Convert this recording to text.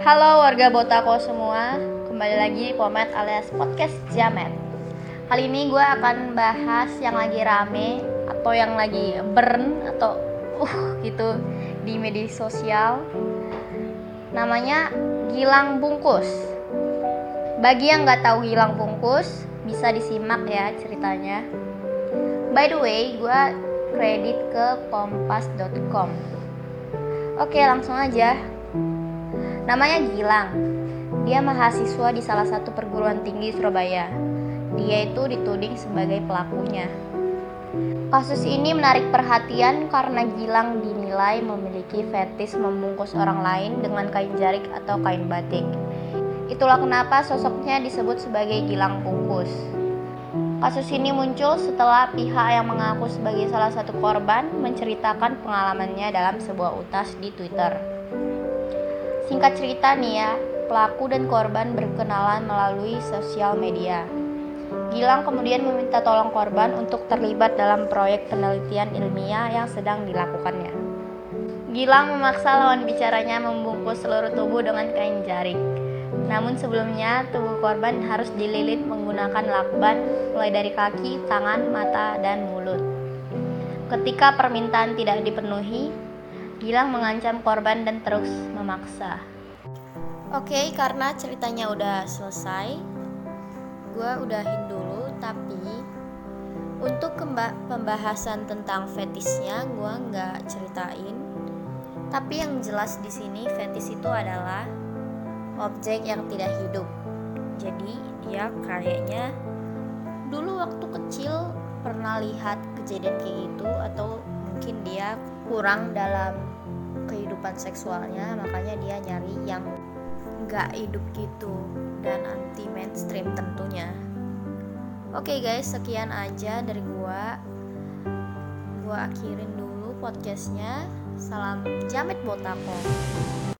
Halo warga Botako semua, kembali lagi di Pomet alias Podcast Jamet. Kali ini gue akan bahas yang lagi rame atau yang lagi burn atau uh gitu di media sosial. Namanya Gilang Bungkus. Bagi yang nggak tahu Gilang Bungkus, bisa disimak ya ceritanya. By the way, gue kredit ke kompas.com Oke langsung aja Namanya Gilang. Dia mahasiswa di salah satu perguruan tinggi Surabaya. Dia itu dituding sebagai pelakunya. Kasus ini menarik perhatian karena Gilang dinilai memiliki fetis membungkus orang lain dengan kain jarik atau kain batik. Itulah kenapa sosoknya disebut sebagai Gilang Bungkus. Kasus ini muncul setelah pihak yang mengaku sebagai salah satu korban menceritakan pengalamannya dalam sebuah utas di Twitter. Singkat cerita nih ya, pelaku dan korban berkenalan melalui sosial media. Gilang kemudian meminta tolong korban untuk terlibat dalam proyek penelitian ilmiah yang sedang dilakukannya. Gilang memaksa lawan bicaranya membungkus seluruh tubuh dengan kain jarik. Namun sebelumnya, tubuh korban harus dililit menggunakan lakban mulai dari kaki, tangan, mata, dan mulut. Ketika permintaan tidak dipenuhi, Gilang mengancam korban dan terus memaksa. Oke, okay, karena ceritanya udah selesai, gue udahin dulu. Tapi untuk pembahasan tentang fetisnya, gue nggak ceritain. Tapi yang jelas di sini fetis itu adalah objek yang tidak hidup. Jadi dia kayaknya dulu waktu kecil pernah lihat kejadian kayak gitu atau mungkin dia kurang dalam kehidupan seksualnya makanya dia nyari yang nggak hidup gitu dan anti mainstream tentunya. Oke okay guys sekian aja dari gua. Gua akhirin dulu podcastnya. Salam jamet botako